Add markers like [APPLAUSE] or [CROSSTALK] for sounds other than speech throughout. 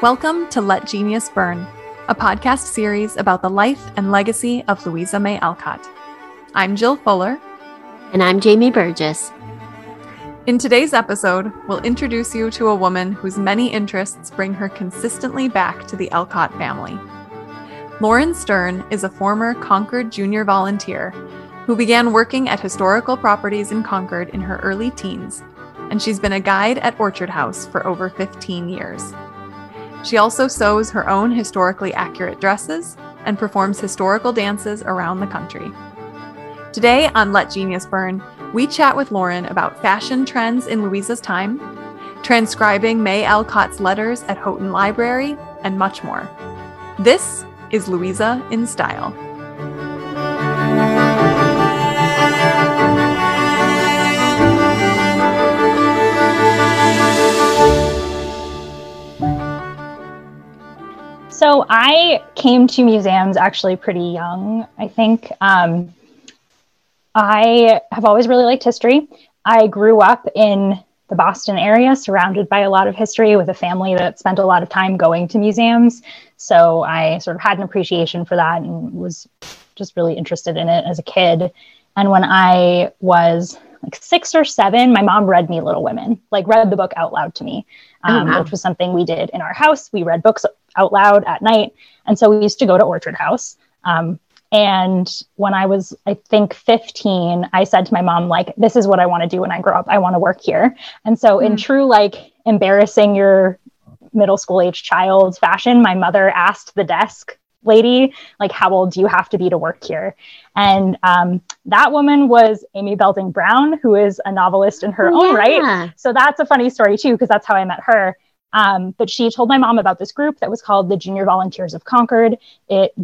Welcome to Let Genius Burn, a podcast series about the life and legacy of Louisa May Alcott. I'm Jill Fuller. And I'm Jamie Burgess. In today's episode, we'll introduce you to a woman whose many interests bring her consistently back to the Alcott family. Lauren Stern is a former Concord junior volunteer who began working at historical properties in Concord in her early teens, and she's been a guide at Orchard House for over 15 years. She also sews her own historically accurate dresses and performs historical dances around the country. Today on Let Genius Burn, we chat with Lauren about fashion trends in Louisa's time, transcribing May Alcott's letters at Houghton Library, and much more. This is Louisa in Style. So I came to museums actually pretty young, I think. Um, I have always really liked history. I grew up in the Boston area, surrounded by a lot of history, with a family that spent a lot of time going to museums. So I sort of had an appreciation for that and was just really interested in it as a kid. And when I was like six or seven, my mom read me Little Women, like read the book out loud to me, oh, um, oh, wow. which was something we did in our house. We read books out loud at night. And so we used to go to Orchard House. Um, and when I was, I think 15, I said to my mom, like, this is what I want to do when I grow up. I want to work here. And so, mm in true, like, embarrassing your middle school age child fashion, my mother asked the desk lady, like, how old do you have to be to work here? And um, that woman was Amy Belding Brown, who is a novelist in her oh, own right. So that's a funny story, too, because that's how I met her. Um, but she told my mom about this group that was called the Junior Volunteers of Concord. It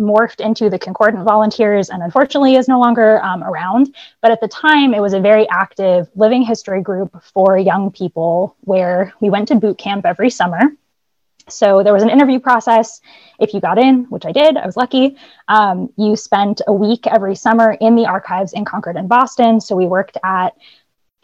morphed into the Concordant Volunteers and unfortunately is no longer um, around. But at the time, it was a very active living history group for young people where we went to boot camp every summer. So there was an interview process. If you got in, which I did, I was lucky, um, you spent a week every summer in the archives in Concord and Boston. So we worked at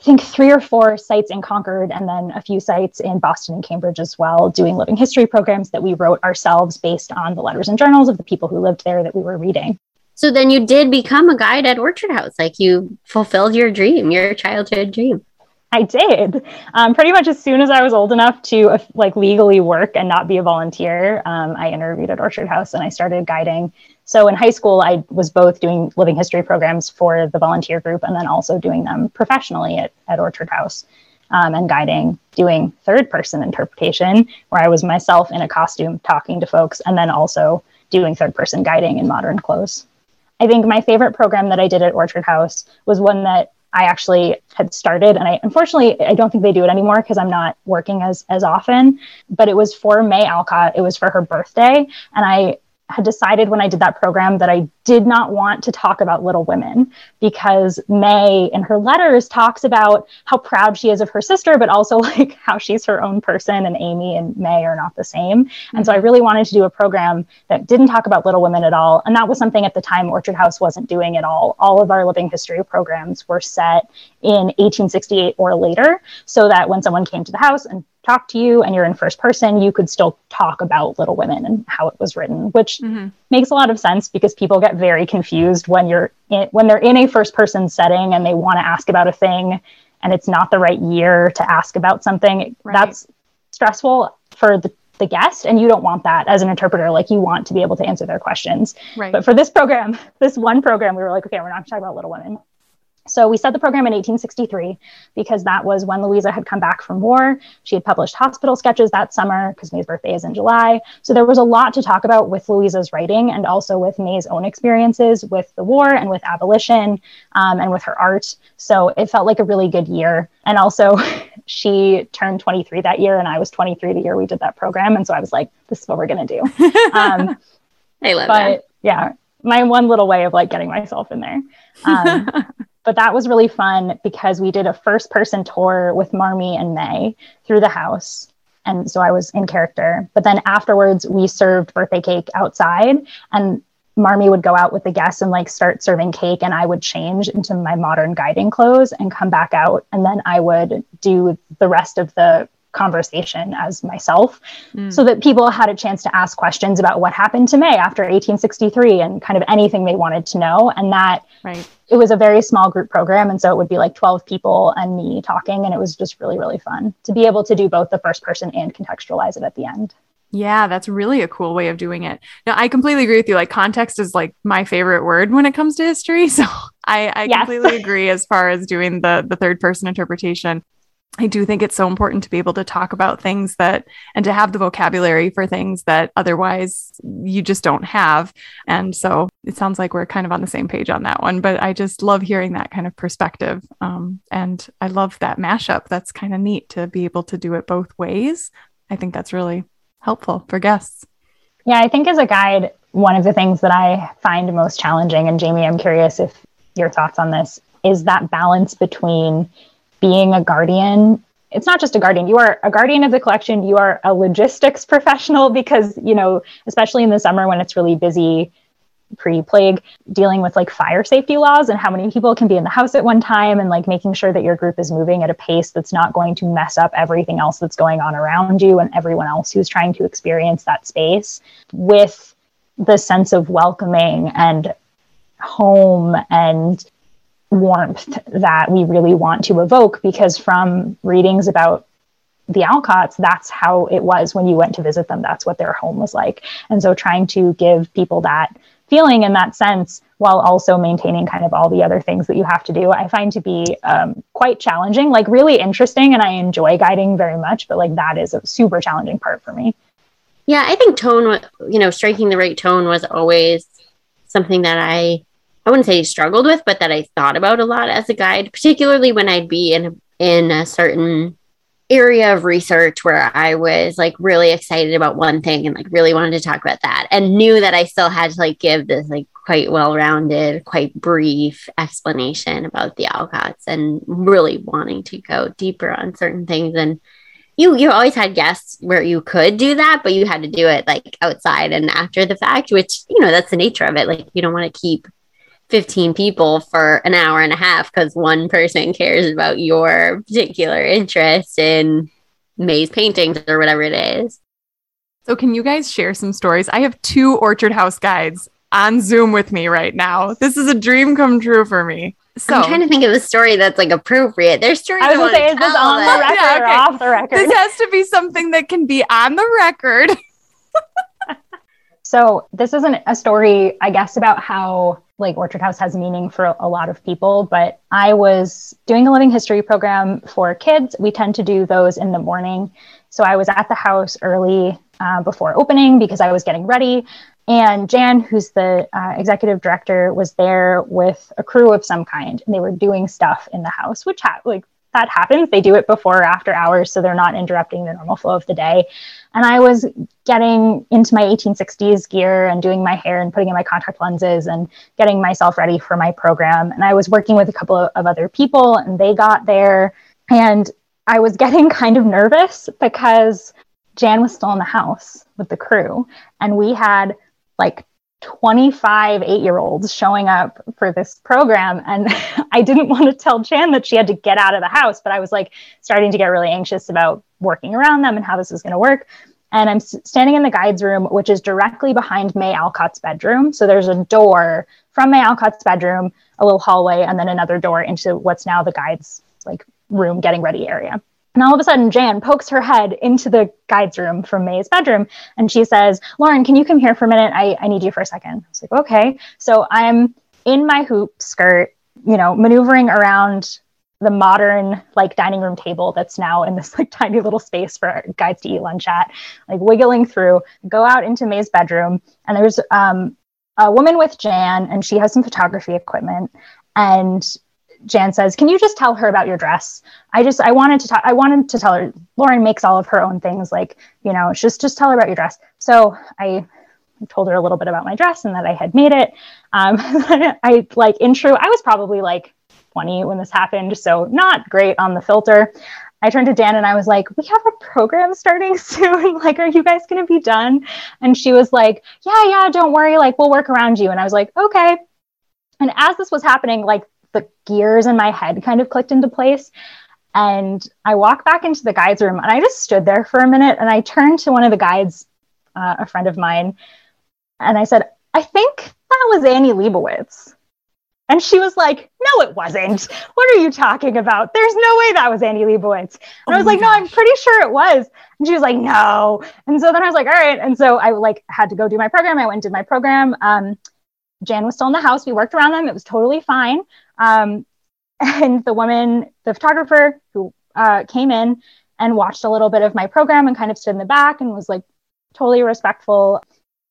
I think three or four sites in Concord and then a few sites in Boston and Cambridge as well, doing living history programs that we wrote ourselves based on the letters and journals of the people who lived there that we were reading. So then you did become a guide at Orchard House, like you fulfilled your dream, your childhood dream. [LAUGHS] I did. Um, pretty much as soon as I was old enough to uh, like legally work and not be a volunteer, um, I interviewed at Orchard House and I started guiding so in high school, I was both doing living history programs for the volunteer group and then also doing them professionally at, at Orchard House um, and guiding, doing third person interpretation, where I was myself in a costume talking to folks, and then also doing third person guiding in modern clothes. I think my favorite program that I did at Orchard House was one that I actually had started, and I unfortunately I don't think they do it anymore because I'm not working as as often. But it was for May Alcott. It was for her birthday, and I had decided when I did that program that I did not want to talk about Little Women because May in her letters talks about how proud she is of her sister, but also [LAUGHS] like how she's her own person and Amy and May are not the same. Mm-hmm. And so I really wanted to do a program that didn't talk about Little Women at all. And that was something at the time Orchard House wasn't doing at all. All of our living history programs were set in 1868 or later so that when someone came to the house and talk to you and you're in first person, you could still talk about Little Women and how it was written, which mm-hmm. makes a lot of sense because people get very confused when you're in, when they're in a first person setting and they want to ask about a thing and it's not the right year to ask about something. Right. That's stressful for the the guest and you don't want that as an interpreter like you want to be able to answer their questions right. but for this program [LAUGHS] this one program we were like okay we're not talking about little women so we set the program in 1863 because that was when Louisa had come back from war. She had published hospital sketches that summer because May's birthday is in July. So there was a lot to talk about with Louisa's writing and also with May's own experiences with the war and with abolition um, and with her art. So it felt like a really good year. And also, [LAUGHS] she turned 23 that year, and I was 23 the year we did that program. And so I was like, this is what we're going to do. [LAUGHS] Um, I love but, that. Yeah, my one little way of like getting myself in there. Um, [LAUGHS] but that was really fun because we did a first person tour with Marmee and May through the house. And so I was in character. But then afterwards, we served birthday cake outside. And Marmee would go out with the guests and like start serving cake, and I would change into my modern guiding clothes and come back out. And then I would do the rest of the conversation as myself mm. so that people had a chance to ask questions about what happened to May after 1863 and kind of anything they wanted to know. And that right. it was a very small group program. And so it would be like 12 people and me talking. And it was just really, really fun to be able to do both the first person and contextualize it at the end. Yeah, that's really a cool way of doing it. Now, I completely agree with you. Like, context is like my favorite word when it comes to history. [LAUGHS] So I, I yes. completely agree as far as doing the the third person interpretation. I do think it's so important to be able to talk about things that and to have the vocabulary for things that otherwise you just don't have. And so it sounds like we're kind of on the same page on that one. But I just love hearing that kind of perspective. Um, and I love that mashup. That's kind of neat to be able to do it both ways. I think that's really helpful for guests. Yeah, I think as a guide, one of the things that I find most challenging, and Jamie, I'm curious if your thoughts on this, is that balance between being a guardian. It's not just a guardian, you are a guardian of the collection, you are a logistics [LAUGHS] professional because, you know, especially in the summer when it's really busy, pre-plague dealing with like fire safety laws and how many people can be in the house at one time and like making sure that your group is moving at a pace that's not going to mess up everything else that's going on around you and everyone else who's trying to experience that space with the sense of welcoming and home and warmth that we really want to evoke because from readings about the Alcotts, that's how it was when you went to visit them. That's what their home was like. And so trying to give people that feeling in that sense while also maintaining kind of all the other things that you have to do i find to be um, quite challenging like really interesting and i enjoy guiding very much but like that is a super challenging part for me yeah i think tone you know striking the right tone was always something that i i wouldn't say struggled with but that i thought about a lot as a guide particularly when i'd be in in a certain area of research where I was like really excited about one thing and like really wanted to talk about that and knew that I still had to like give this like quite well-rounded, quite brief explanation about the Alcotts and really wanting to go deeper on certain things. And you you always had guests where you could do that but you had to do it like outside and after the fact which you know that's the nature of it. Like you don't want to keep 15 people for an hour and a half because one person cares about your particular interest in May's paintings or whatever it is. So, can you guys share some stories? I have two Orchard House guides on Zoom with me right now. This is a dream come true for me. So I'm trying to think of a story that's like appropriate. There's stories I was say, is this on the record yeah, okay. or off the record? This has to be something that can be on the record. [LAUGHS] so this isn't a story, I guess, about how like Orchard House has meaning for a lot of people, but I was doing a living history program for kids. We tend to do those in the morning. So I was at the house early uh, before opening because I was getting ready. And Jan, who's the uh, executive director, was there with a crew of some kind, and they were doing stuff in the house, which ha- like that happens. They do it before or after hours, so they're not interrupting the normal flow of the day. And I was getting into my 1860s gear and doing my hair and putting in my contact lenses and getting myself ready for my program. And I was working with a couple of, of other people, and they got there. And I was getting [LAUGHS] kind of nervous because Jan was still in the house with the crew. And we had like 25 eight year olds showing up for this program. And [LAUGHS] I didn't want to tell Jan that she had to get out of the house, but I was like starting to get really anxious about working around them and how this was going to work. And I'm standing in the guides room, which is directly behind May Alcott's bedroom. So there's a door from May Alcott's bedroom, a little hallway, and then another door into what's now the guides like room getting ready area. And all of a sudden, Jan pokes her head into the guides room from May's bedroom and she says, Lauren, can you come here for a minute? I, I need you for a second. I was like, okay. So I'm in my hoop skirt, you know, maneuvering around the modern like dining room table that's now in this like [LAUGHS] tiny little space for guides to eat lunch at, like wiggling through, go out into May's bedroom. And there's um, a woman with Jan and she has some photography equipment. And Jan says, "Can you just tell her about your dress?" I just I wanted to talk. I wanted to tell her. Lauren makes all of her own things, like you know, just just tell her about your dress. So I told her a little bit about my dress and that I had made it. Um, [LAUGHS] I like intro. I was probably like 20 when this happened, so not great on the filter. I turned to Jan and I was like, we have a program starting [LAUGHS] soon. like, are you guys going to be done? And she was like, yeah, yeah, don't worry. Like, we'll work around you. And I was like, okay. And as this was happening, like the gears in my head kind of clicked into place. And I walked back into the guides room and I just stood there for a minute and I turned to one of the guides, uh, a friend of mine, and I said, I think that was Annie Leibovitz. And she was like, No, it wasn't. What are you talking about? There's no way that was Annie Leibovitz. And oh I was like, gosh. No, I'm pretty sure it was. And she was like, No. And so then I was like, All right. And so I like had to go do my program. I went and did my program. Um, Jan was still in the house. We worked around them. It was totally fine. Um, [LAUGHS] and the woman, the photographer who uh, came in and watched a little bit of my program and kind of stood in the back and was like totally respectful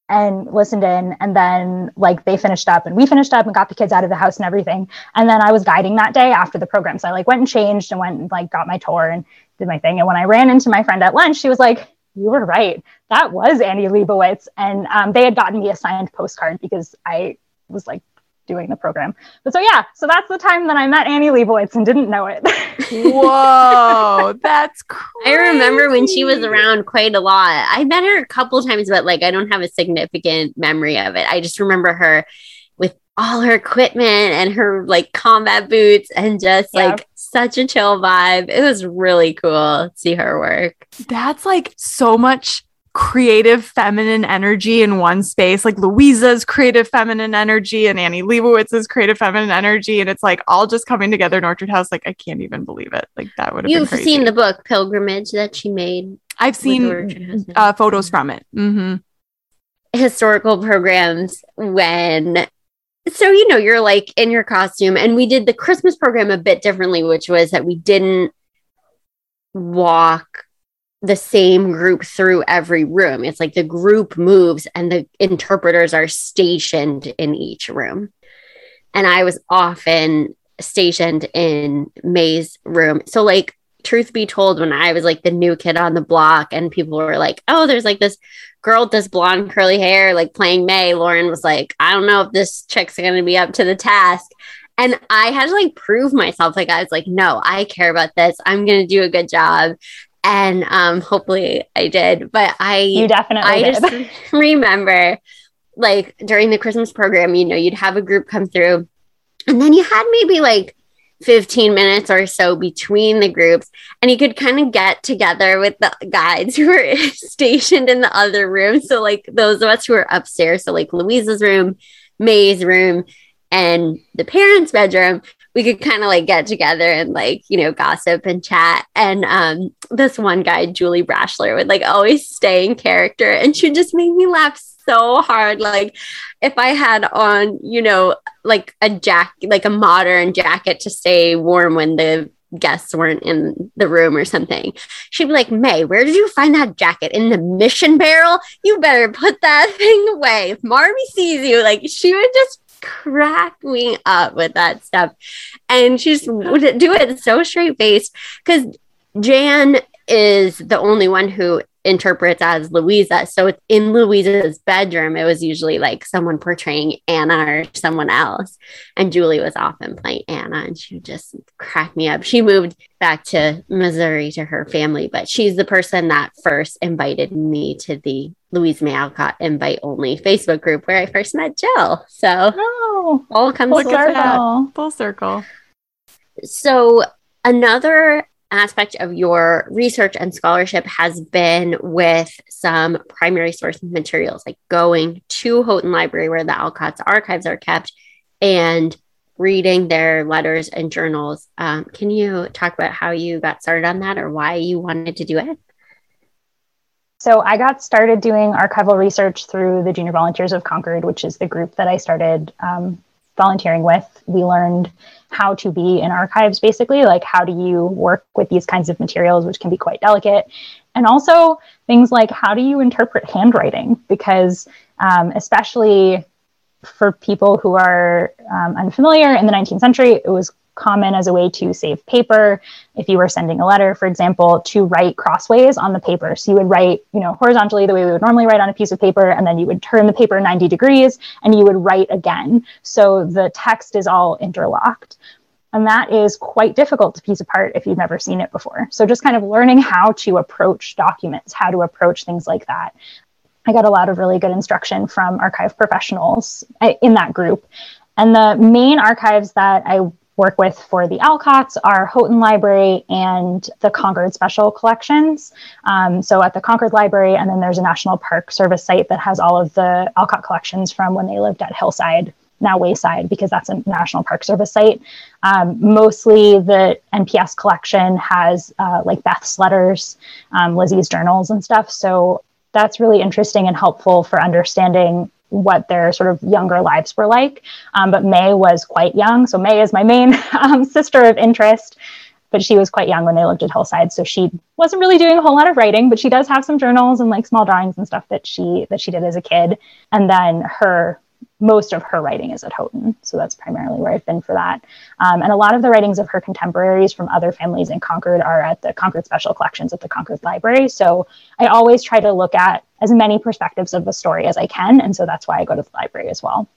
and listened in. And then like they finished up and we finished up and got the kids out of the house and everything. And then i was guiding that day after the program. So i like went and changed and went and like got my tour and did my thing. And when i ran into my friend at lunch she was like you were right. That was annie leibovitz and um, they had gotten me a signed postcard because i was like doing the program. But so yeah, so that's the time that I met Annie Leibovitz and didn't know it. Whoa, [LAUGHS] that's crazy. I remember when she was around quite a lot. I met her a couple times, but like I don't have a significant memory of it. I just remember her with all her equipment and her like combat boots and just yeah. like such a chill vibe. It was really cool to see her work. That's like so much creative feminine energy in one space, like Louisa's creative feminine energy and Annie Leibovitz's creative feminine energy. And it's like all just coming together in Orchard House. Like, I can't even believe it. Like, that would have been You've seen the book Pilgrimage that she made. I've seen uh, photos from it. Mm-hmm. Historical programs when so you know you're like in your costume and we did the christmas program a bit differently which was that we didn't walk the same group through every room. It's like the group moves and the interpreters are stationed in each room. And I was often stationed in May's room. So, like, truth be told, when I was like the new kid on the block and people were like, oh, there's like this girl with this blonde curly hair, like playing May, Lauren was like, I don't know if this chick's going to be up to the task. And I had to like prove myself. Like, I was like, no, I care about this. I'm going to do a good job and um hopefully I did. But I you definitely I did. just [LAUGHS] remember like during the Christmas program, you know, you'd have a group come through, and then you had maybe like 15 minutes or so between the groups and you could kind of get together with the guides [LAUGHS] who were stationed in the other room so like those of us who were upstairs so like louisa's room may's room and the parents bedroom we could kind of like get together and like you know gossip and chat and um this one guy julie brashler would like always stay in character and she just made me laugh so hard like if i had on you know like a jacket like a modern jacket to stay warm when the guests weren't in the room or something. She'd be like, May, where did you find that jacket? In the mission barrel? You better put that [LAUGHS] thing away. If Marmee sees you, like she would just crack me up with that stuff. And she just would do it so straight faced because Jan is the only one who interprets as Louisa. So it's in Louisa's bedroom, it was usually like someone portraying Anna or someone else. And Julie was often playing Anna and she would just crack me up. She moved back to Missouri to her family, but she's the person that first invited me to the Louise May Alcott invite only Facebook group where I first met Jill. So oh, all comes full circle. Full circle. So another aspect of your research and scholarship has been with some primary source materials, like going to Houghton Library where the Alcott's archives are kept and reading their letters and journals. Um, can you talk about how you got started on that or why you wanted to do it? So I got started doing archival research through the Junior Volunteers of Concord, which is the group that I started um, volunteering with. We learned how to be in archives, basically, like how do you work with these kinds of materials, which can be quite delicate. And also things like how do you interpret handwriting? Because um, especially for people who are um, unfamiliar in the 19th century, it was common as a way to save paper. If you were sending a letter, for example, to write crossways on the paper. So you would write, you know, horizontally the way we would normally write on a piece of paper, and then you would turn the paper 90 degrees and you would write again. So the text is all interlocked. And that is quite difficult to piece apart if you've never seen it before. So, just kind of learning how to approach documents, how to approach things like that. I got a lot of really good instruction from archive professionals uh, in that group. And the main archives that I work with for the Alcotts are Houghton Library and the Concord Special Collections. Um, so at the Concord Library, and then there's a National Park Service site that has all of the Alcott collections from when they lived at Hillside, now Wayside, because that's a National Park Service site. Um, mostly the NPS collection has uh, like Beth's letters, um, Lizzie's journals, and stuff. So that's really interesting and helpful for understanding what their sort of younger lives were like. Um, but May was quite young. So May is my main [LAUGHS] um, sister of interest, but she was quite young when they lived at Hillside. So she wasn't really doing a whole lot of writing, but she does have some journals and like small drawings and stuff that she that she did as a kid. And then her most of her writing is at Houghton. So that's primarily where I've been for that. Um, and a lot of the writings of her contemporaries from other families in Concord are at the Concord Special Collections at the Concord Library. So I always try to look at as many perspectives of the story as I can. And so that's why I go to the library as well.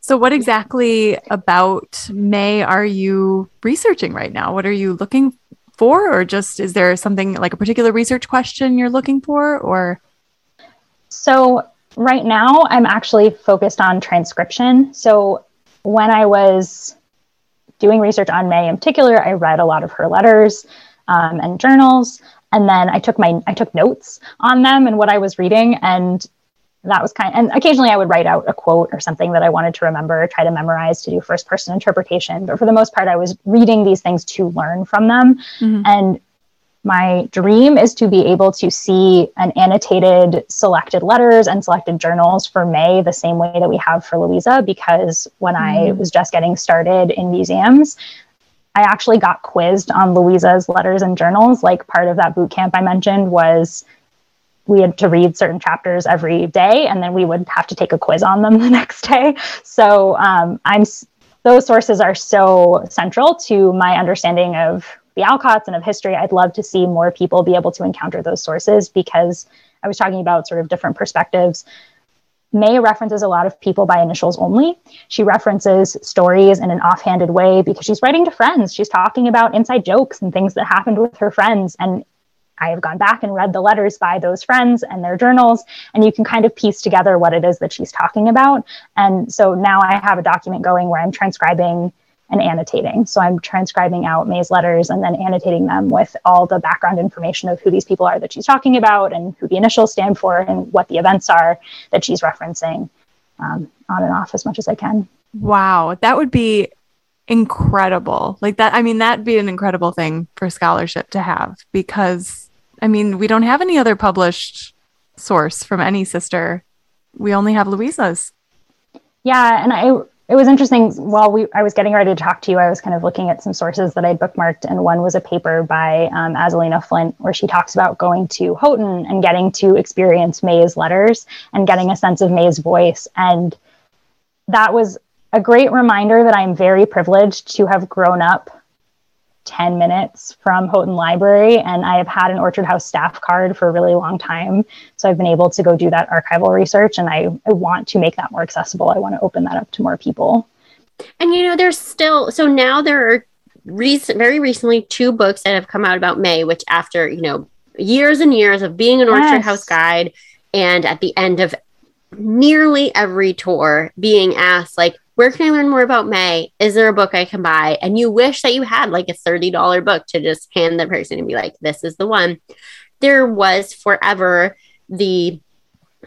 So, what exactly about May are you researching right now? What are you looking for? Or just is there something like a particular research question you're looking for? Or so right now I'm actually focused on transcription. So when I was doing research on May in particular, I read a lot of her letters um, and journals, and then I took my I took notes on them and what I was reading, and that was kind. Of, and occasionally I would write out a quote or something that I wanted to remember, try to memorize to do first person interpretation. But for the most part, I was reading these things to learn from them, mm-hmm. and my dream is to be able to see an annotated selected letters and selected journals for May the same way that we have for Louisa, because when mm. I was just getting started in museums, I actually got quizzed on Louisa's letters and journals. Like part of that boot camp I mentioned was we had to read certain chapters every day, and then we would have to take a quiz on them [LAUGHS] the next day. So um, I'm those sources are so central to my understanding of the Alcotts and of history, I'd love to see more people be able to encounter those sources because I was talking about sort of different perspectives. May references a lot of people by initials only. She references stories in an offhanded way because she's writing to friends. She's talking about inside jokes and things that happened with her friends. And I have gone back and read the letters by those friends and their journals, and you can kind of piece together what it is that she's talking about. And so now I have a document going where I'm transcribing and annotating. So I'm transcribing out May's letters and then annotating them with all the background information of who these people are that she's talking about and who the initials stand for and what the events are that she's referencing um, on and off as much as I can. Wow, that would be incredible. Like that, I mean, that'd be an incredible thing for scholarship to have because, I mean, we don't have any other published source from any sister. We only have Louisa's. Yeah, and I it was interesting while we I was getting ready to talk to you, I was kind of looking at some sources that I bookmarked, and one was a paper by um, Azelina Flint where she talks about going to Houghton and getting to experience May's letters and getting a sense of May's voice. And that was a great reminder that I'm very privileged to have grown up 10 minutes from Houghton Library, and I have had an Orchard House staff card for a really long time. So I've been able to go do that archival research, and I, I want to make that more accessible. I want to open that up to more people. And you know, there's still, so now there are recent, very recently two books that have come out about May, which after, you know, years and years of being an Orchard yes. House guide, and at the end of nearly every tour being asked, like, where can I learn more about May? Is there a book I can buy? And you wish that you had like a $30 book to just hand the person and be like, this is the one. There was forever the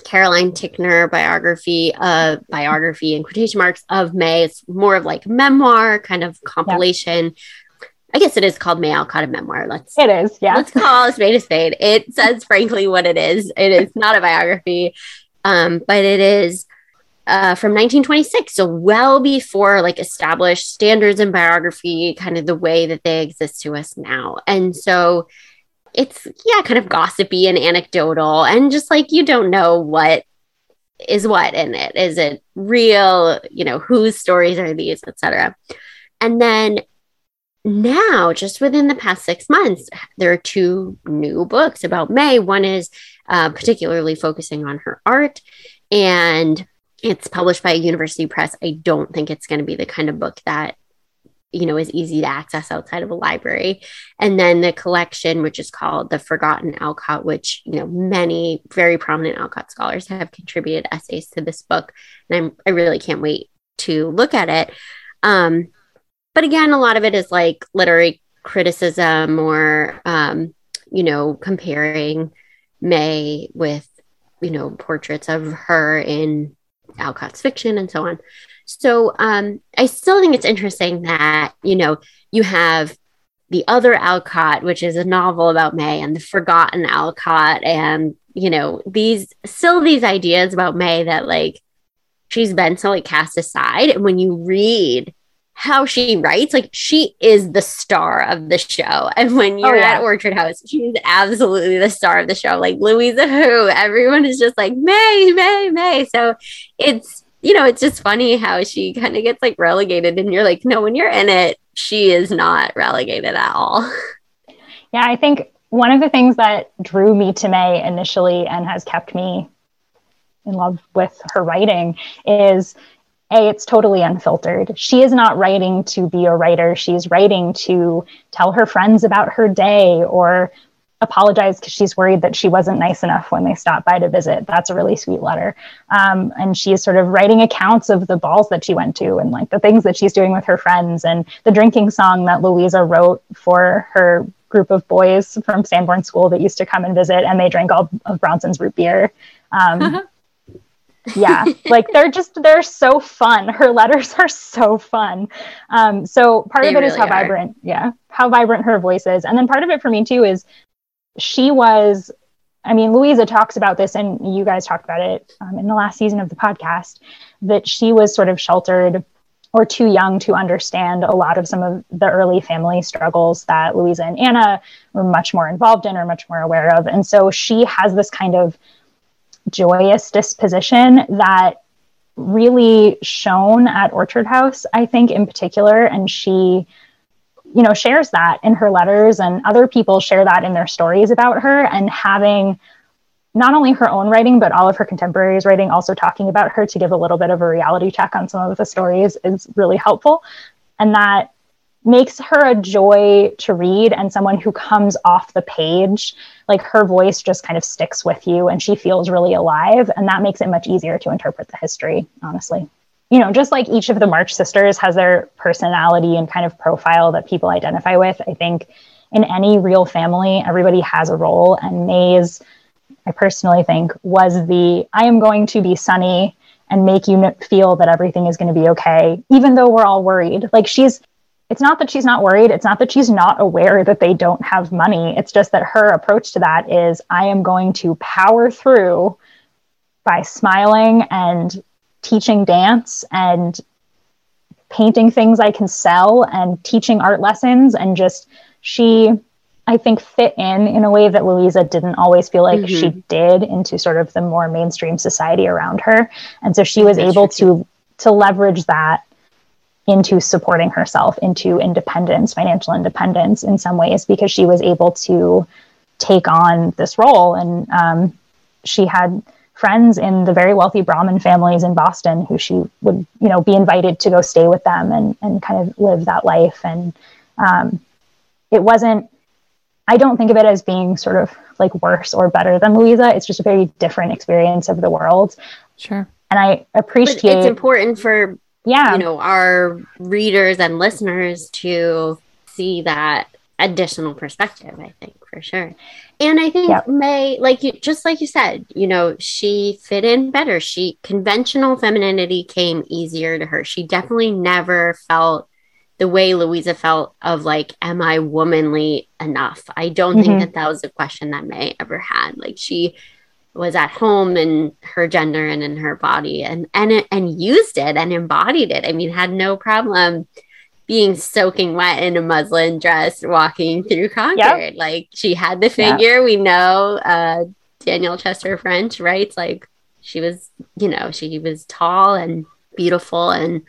Caroline Ticknor biography, uh, biography in quotation marks of May. It's more of like memoir kind of compilation. Yeah. I guess it is called May Alcott a memoir. Let's it is, yeah. Let's call a spade a spade. It says frankly what it is. It is not a biography, um, but it is uh, from 1926, so well before like established standards in biography, kind of the way that they exist to us now. And so it's yeah, kind of gossipy and anecdotal, and just like you don't know what is what in it. Is it real? You know, whose stories are these, etc. And then now, just within the past six months, there are two new books about May. One is uh, particularly focusing on her art, and it's published by a university press. I don't think it's going to be the kind of book that you know is easy to access outside of a library and then the collection which is called the forgotten alcott which you know many very prominent alcott scholars have contributed essays to this book and I'm, i really can't wait to look at it um, but again a lot of it is like literary criticism or um, you know comparing may with you know portraits of her in alcott's fiction and so on so um, I still think it's interesting that, you know, you have the other Alcott, which is a novel about May, and the forgotten Alcott, and, you know, these still these ideas about May that like she's been so like cast aside. And when you read how she writes, like she is the star of the show. [LAUGHS] And when you're oh, yeah. at Orchard House, she's absolutely the star of the show. Like Louisa Who, everyone is just like May, May, May. So it's you know, it's just funny how she kind of gets like relegated, and you're like, no, when you're in it, she is not relegated at all. [LAUGHS] Yeah, I think one of the things that drew me to May initially and has kept me in love with her writing is a it's totally unfiltered she is not writing to be a writer she's writing to tell her friends about her day or apologize because she's worried that she wasn't nice enough when they stopped by to visit. That's a really sweet letter. Um, and she is sort of writing accounts of the balls that she went to and like the things that she's doing with her friends and the drinking song that Louisa wrote for her group of boys from Sanborn School that used to come and visit and they drank all of Bronson's root beer. Um, [LAUGHS] yeah like they're just they're so fun her letters are so fun um so part they of it really is how are. vibrant yeah how vibrant her voice is and then part of it for me too is she was I mean, Louisa talks about this, and you guys talked about it um, in the last season of the podcast, that she was sort of sheltered or too young to understand a lot of some of the early family struggles that Louisa and Anna were much more involved in or much more aware of. And so she has this kind of joyous disposition that really shone at Orchard House, I think, in particular. And she you know shares that in her letters and other people share that in their stories about her and having not only her own writing but all of her contemporaries writing also talking about her to give a little bit of a reality check on some of the stories is really helpful and that makes her a joy to read and someone who comes off the page like her voice just kind of sticks with you and she feels really alive and that makes it much easier to interpret the history honestly you know, just like each of the March sisters has their personality and kind of profile that people identify with, I think in any real family, everybody has a role. And May's, I personally think, was the I am going to be sunny and make you feel that everything is going to be okay, even though we're all worried. Like she's, it's not that she's not worried. It's not that she's not aware that they don't have money. It's just that her approach to that is I am going to power through by smiling and teaching dance and painting things I can sell and teaching art lessons. And just she, I think, fit in in a way that Louisa didn't always feel like mm-hmm. she did into sort of the more mainstream society around her. And so she was That's able to to leverage that into supporting herself into independence, financial independence in some ways, because she was able to take on this role. And um, she had friends in the very wealthy Brahmin families in Boston who she would, you know, be invited to go stay with them and, and kind of live that life. And um, it wasn't, I don't think of it as being sort of like worse or better than Louisa. It's just a very different experience of the world. Sure. And I appreciate but it's important for yeah, you know, our readers and listeners to see that additional perspective, I think for sure. And I think. May, like you, just like you said, you know, she fit in better. She conventional femininity came easier to her. She definitely never felt the way Louisa felt of like, am I womanly enough? I don't mm-hmm. think that that was a question that May ever had. Like she was at home in her gender and in her body and and and used it and embodied it. I mean, had no problem being soaking wet in a muslin dress walking through Concord. Yep. Like she had the figure. Yep. We know uh, Daniel Chester French writes like she was, you know, she was tall and beautiful and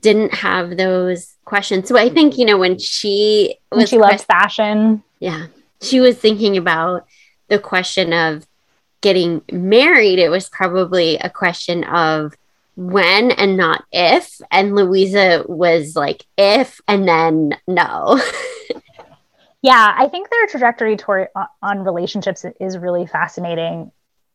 didn't have those questions. So I think, you know, when she was when she loves fashion. Yeah. She was thinking about the question of getting married. It was probably a question of when and not if. And Louisa was like if and then no. [LAUGHS] yeah, I think their trajectory toward uh, on relationships is really fascinating.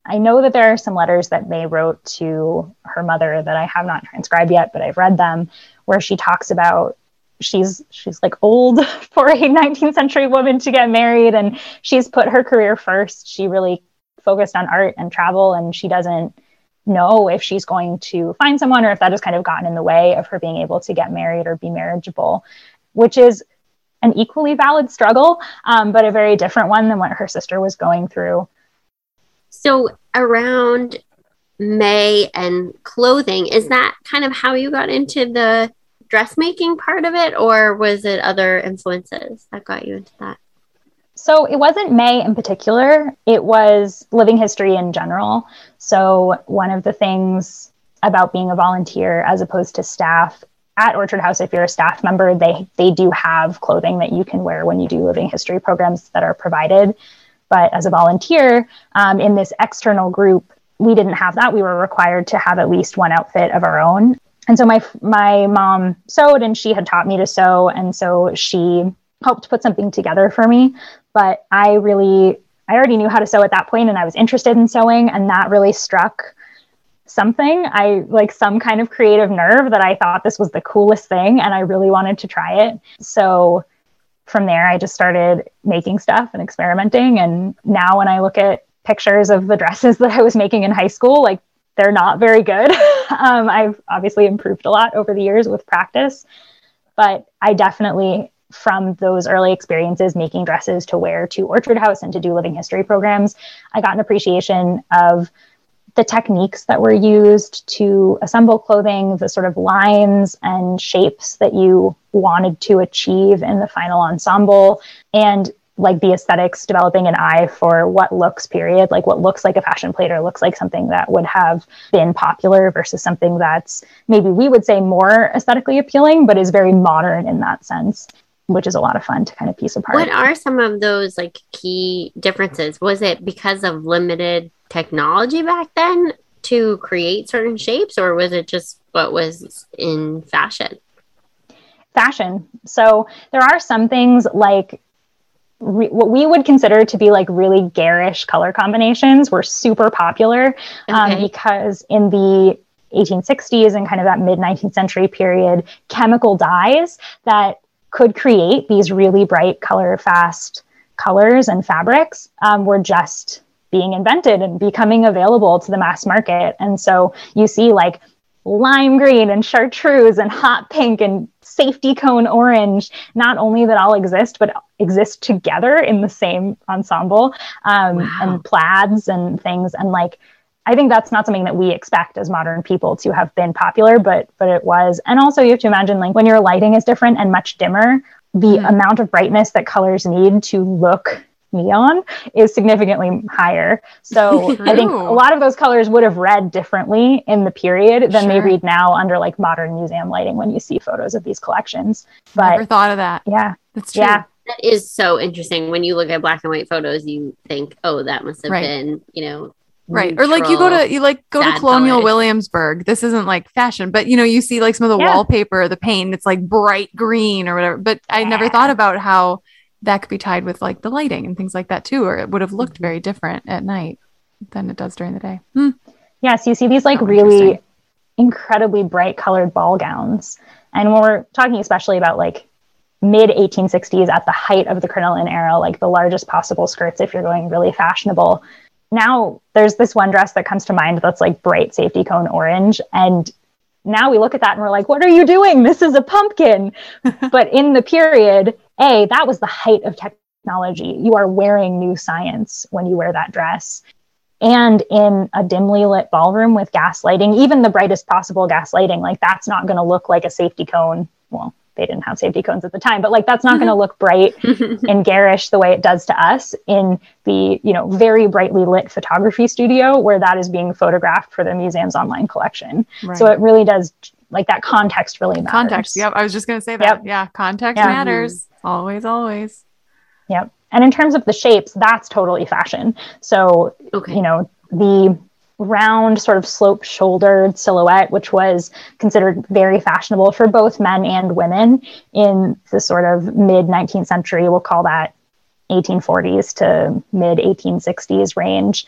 I know that there are some letters that May wrote to her mother that I have not transcribed yet, but I've read them, where she talks about she's she's like old [LAUGHS] for a 19th century woman to get married, and she's put her career first. She really focused on art and travel, and she doesn't know if she's going to find someone or if that has kind of gotten in the way of her being able to get married or be marriageable, which is an equally valid struggle, um, but a very different one than what her sister was going through. So around May and clothing, is that kind of how you got into the dressmaking part of it, or was it other influences that got you into that? So it wasn't May in particular, it was living history in general. So one of the things about being a volunteer as opposed to staff at Orchard House, if you're a staff member, they they do have clothing that you can wear when you do living history programs that are provided. But as a volunteer um, in this external group, we didn't have that. We were required to have at least one outfit of our own. And so my my mom sewed, and she had taught me to sew, and so she helped put something together for me. But I really I already knew how to sew at that point, and I was interested in sewing, and that really struck something i like some kind of creative nerve that i thought this was the coolest thing and i really wanted to try it so from there, I just started making stuff and experimenting. And now, when I look at pictures of the dresses [LAUGHS] that I was making in high school, like they're not very good. [LAUGHS] um, I've obviously improved a lot over the years with practice, but I definitely, from those early experiences making dresses to wear to Orchard House and to do living history programs, I got an appreciation of the techniques that were used to assemble clothing, the sort of lines and shapes that you wanted to achieve in the final ensemble, and like the aesthetics, developing an eye for what looks, period, like what looks like a fashion plate or looks like something that would have been popular versus something that's maybe we would say more aesthetically appealing, but is very modern in that sense which is a lot of fun to kind of piece apart. What are some of those like key differences? Was it because of limited technology back then to create certain shapes, or was it just what was in fashion? Fashion. So there are some things like re- what we would consider to be like really garish color combinations were super popular um, because in the 1860s and kind of that mid 19th century period, chemical dyes that could create these really bright, color fast colors and fabrics um, were just being invented and becoming available to the mass market. And so you see like lime green and chartreuse and hot pink and safety cone orange, not only that all exist, but exist together in the same ensemble um, wow. and plaids and things. And like, I think that's not something that we expect as modern people to have been popular, but but it was. And also you have to imagine like when your lighting is different and much dimmer, the mm. amount of brightness that colors need to look neon is significantly higher. So [LAUGHS] I think a lot of those colors would have read differently in the period than sure. they read now under like modern museum lighting when you see photos of these collections. But never thought of that. Yeah. That's true. Yeah. That is so interesting. When you look at black and white photos, you think, oh, that must have right. been, you know, right or like you go to you like go to colonial colors. williamsburg this isn't like fashion but you know you see like some of the yeah. wallpaper the paint it's like bright green or whatever but yeah. i never thought about how that could be tied with like the lighting and things like that too or it would have looked mm-hmm. very different at night than it does during the day hmm. yes you see these like oh, really incredibly bright colored ball gowns and when we're talking especially about like mid 1860s at the height of the crinoline era like the largest possible skirts if you're going really fashionable now there's this one dress that comes to mind that's like bright safety cone orange and now we look at that and we're like what are you doing? This is a pumpkin. [LAUGHS] But in the period a that was the height of technology. You are wearing new science when you wear that dress. And in a dimly lit ballroom with gas lighting even the brightest possible gas lighting like that's not going to look like a safety cone. Well they didn't have safety cones at the time but like that's not going to look bright mm-hmm. and garish the way it does to us in the you know very brightly lit photography studio where that is being photographed for the museum's online collection. Right. so it really does like that context really matters. Context. Yep i was just going to say that. Yep. yeah context yeah. matters. Mm-hmm. Always always. Yep. And in terms of the shapes that's totally fashion. So okay. you know the round, sort of slope shouldered silhouette, which was considered very fashionable for both men and women in the sort of mid 19th century. We'll call that 1840s to mid 1860s range.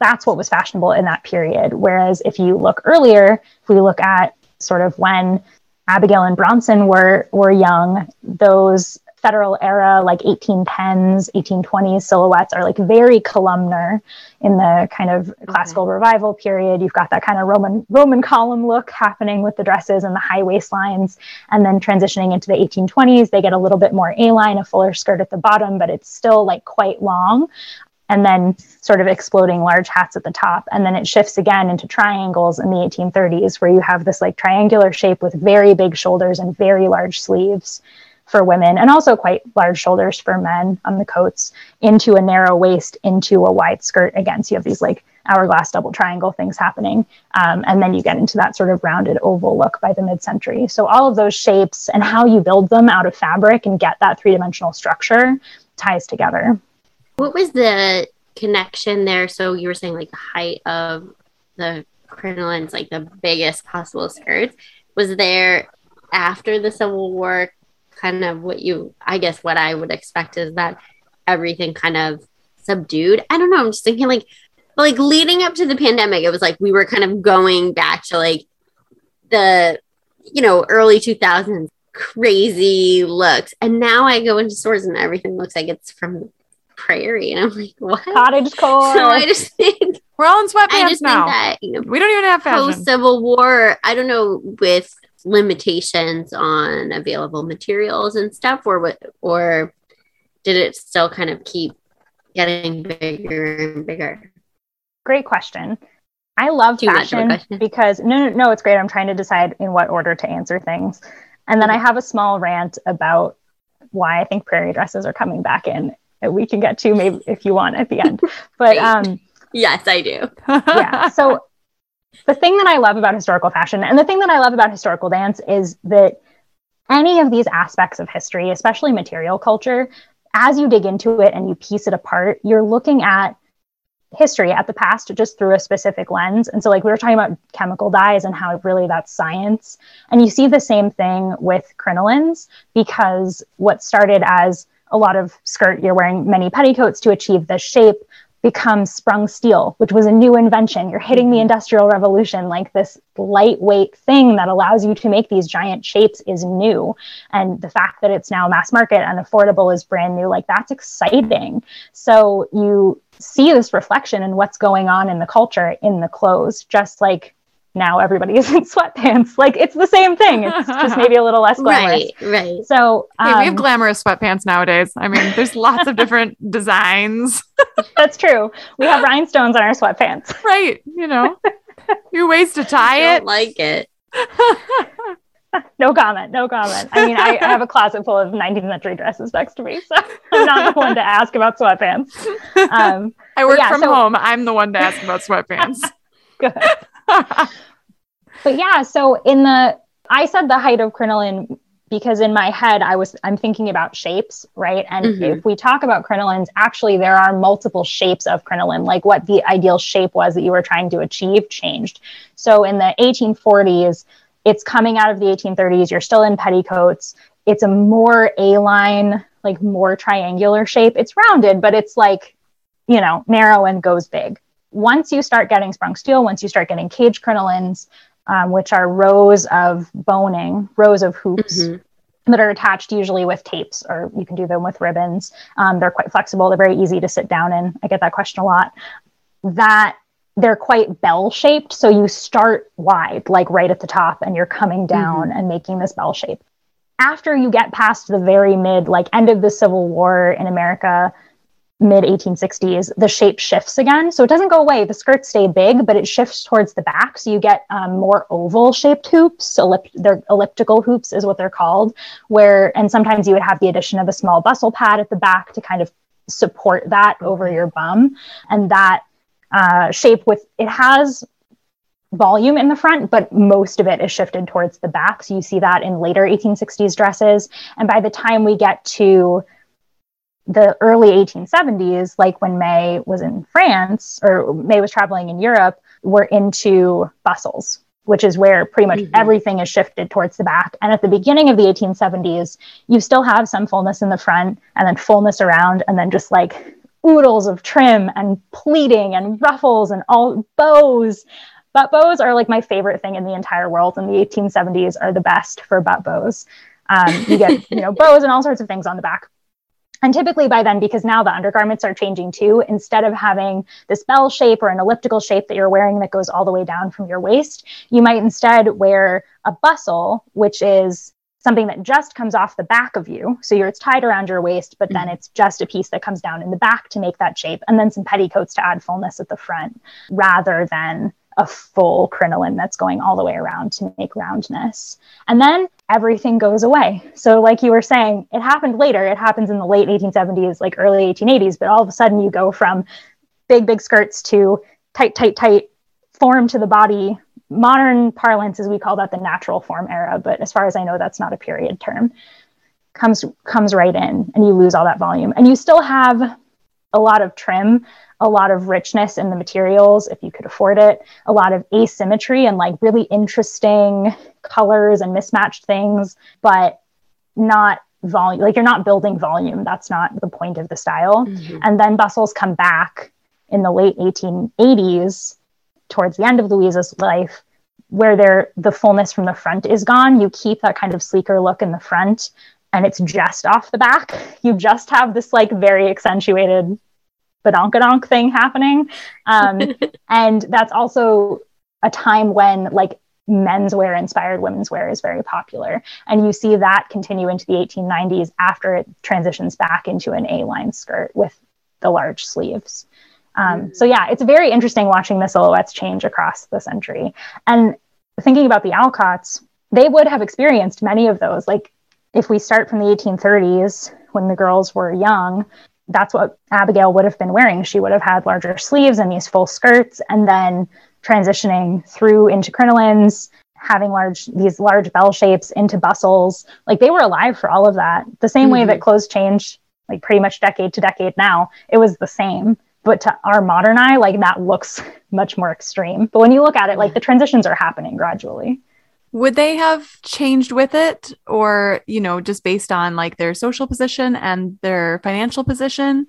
That's what was fashionable in that period. Whereas if you look earlier, if we look at sort of when Abigail and Bronson were were young, those federal era, like 1810s, 1820s silhouettes are like very columnar in the kind of classical okay. revival period. You've got that kind of Roman Roman column look happening with the dresses and the high waistlines. And then transitioning into the 1820s, they get a little bit more A-line, a fuller skirt at the bottom, but it's still like quite long and then sort of exploding large hats at the top. And then it shifts again into triangles in the 1830s, where you have this like triangular shape with very big shoulders and very large sleeves for women and also quite large shoulders for men on the coats into a narrow waist into a wide skirt. Again so you have these like hourglass double triangle things happening. Um, and then you get into that sort of rounded oval look by the mid-century. So all of those shapes and how you build them out of fabric and get that three-dimensional structure ties together. What was the connection there? So you were saying like the height of the crinolines like the biggest possible skirts was there after the civil war kind of what you i guess what i would expect is that everything kind of subdued i don't know i'm just thinking like like leading up to the pandemic it was like we were kind of going back to like the you know early 2000s crazy looks and now i go into stores and everything looks like it's from prairie and i'm like what cottage [LAUGHS] core so i just think we're all in sweatpants I just now. Think that, you know, we don't even have fashion. Post Civil War, I don't know with limitations on available materials and stuff or what or did it still kind of keep getting bigger and bigger? Great question. I love Too fashion because no, no no it's great. I'm trying to decide in what order to answer things. And then i have a small rant about why i think prairie dresses are coming back in. We can get to maybe if you want at the end. [LAUGHS] But um yes i do. Yeah. So [LAUGHS] the thing that I love about historical fashion and the thing that I love about historical dance is that any of these aspects of history, especially material culture, as you dig into it and you piece it apart, you're looking at history at the past just through a specific lens. And so, like, we were talking about chemical dyes and how really that's science. And you see the same thing with crinolines because what started as a lot of skirt, you're wearing many petticoats to achieve this shape becomes sprung steel, which was a new invention. You're hitting the mm-hmm. industrial revolution. Like this lightweight thing that allows you to make these giant shapes is new. And the fact that it's now mass market and affordable is brand new. Like that's exciting. So you see this reflection in what's going on in the culture in the clothes, just like now everybody is in [LAUGHS] sweatpants. Like it's the same thing. It's just [LAUGHS] maybe a little less glamorous. Right, right. So um, hey, we have um, glamorous sweatpants nowadays. I mean, there's lots of [LAUGHS] different designs. that's true. We have rhinestones on our sweatpants. Right. You know, your ways to tie I it. like it. no comment. No comment. I mean, I, I, have a closet full of 19th century dresses next to me, so I'm not the one to ask about sweatpants. Um, I work yeah, from so, home. I'm the one to ask about sweatpants. Good but yeah, so in the I said the height of crinoline because in my head I was I'm thinking about shapes, right? And mm-hmm. if we talk about crinolines, actually there are multiple shapes of crinoline. Like what the ideal shape was that you were trying to achieve changed. So in the 1840s, it's coming out of the 1830s. You're still in petticoats. It's a more A-line, like more triangular shape. It's rounded, but it's like, you know, narrow and goes big. Once you start getting sprung steel, once you start getting cage crinolines, um, which are rows of boning, rows of hoops. Mm-hmm that are attached usually with tapes or you can do them with ribbons. Um, they're quite flexible. They're very easy to sit down in. I get that question a lot. That they're quite bell shaped. So you start wide, like right at the top, and you're coming down mm-hmm. and making this bell shape. After you get past the very mid, like end of the Civil War in America, mid 1860s, the shape shifts again. So it doesn't go away. The skirts stay big, but it shifts towards the back. So you get um, more oval shaped hoops. Ellip- they're elliptical hoops, is what they're called. Where and sometimes you would have the addition of a small bustle pad at the back to kind of support that over your bum. And that uh, shape with it has volume in the front, but most of it is shifted towards the back. So you see that in later 1860s dresses. And by the time we get to the early 1870s, like when May was in France or May was traveling in Europe, we're into bustles, which is where pretty much mm-hmm. everything is shifted towards the back. And at the beginning of the 1870s, you still have some fullness in the front and then fullness around, and then just like oodles of trim and pleating and ruffles and all bows. Butt bows are like my favorite thing in the entire world, and the 1870s are the best for butt bows. Um, you get you know [LAUGHS] bows and all sorts of things on the back. And typically by then, because now the undergarments are changing too, instead of having this bell shape or an elliptical shape that you're wearing that goes all the way down from your waist, you might instead wear a bustle, which is something that just comes off the back of you. So you're, it's tied around your waist, but then mm-hmm. it's just a piece that comes down in the back to make that shape, and then some petticoats to add fullness at the front, rather than a full crinoline that's going all the way around to make roundness. And then everything goes away. So, like you were saying, it happened later. It happens in the late 1870s, like early 1880s, but all of a sudden you go from big, big skirts to tight, tight, tight form to the body. Modern parlance is we call that the natural form era, but as far as I know, that's not a period term. Comes comes right in, and you lose all that volume, and you still have a lot of trim, a lot of richness in the materials if you could afford it, a lot of asymmetry and like really interesting colors and mismatched things, but not volume. Like you're not building volume. That's not the point of the style. Mm-hmm. And then bustles come back in the late 1880s, towards the end of Louisa's life, where there the fullness from the front is gone. You keep that kind of sleeker look in the front, and it's just off the back. You just have this like very accentuated badonkadonk thing happening. Um, [LAUGHS] and that's also a time when like menswear inspired women's wear is very popular. And you see that continue into the 1890s after it transitions back into an A line skirt with the large sleeves. Um, so, yeah, it's very interesting watching the silhouettes change across the century. And thinking about the Alcotts, they would have experienced many of those. Like, if we start from the 1830s when the girls were young, that's what Abigail would have been wearing. She would have had larger sleeves and these full skirts, and then transitioning through into crinolines, having large these large bell shapes into bustles. Like they were alive for all of that. The same mm-hmm. way that mm-hmm. clothes change, like pretty much decade to decade now, it was the same. But to our modern eye, like that looks [LAUGHS] much more extreme. But when you look at it, like the transitions are happening gradually would they have changed with it or you know just based on like their social position and their financial position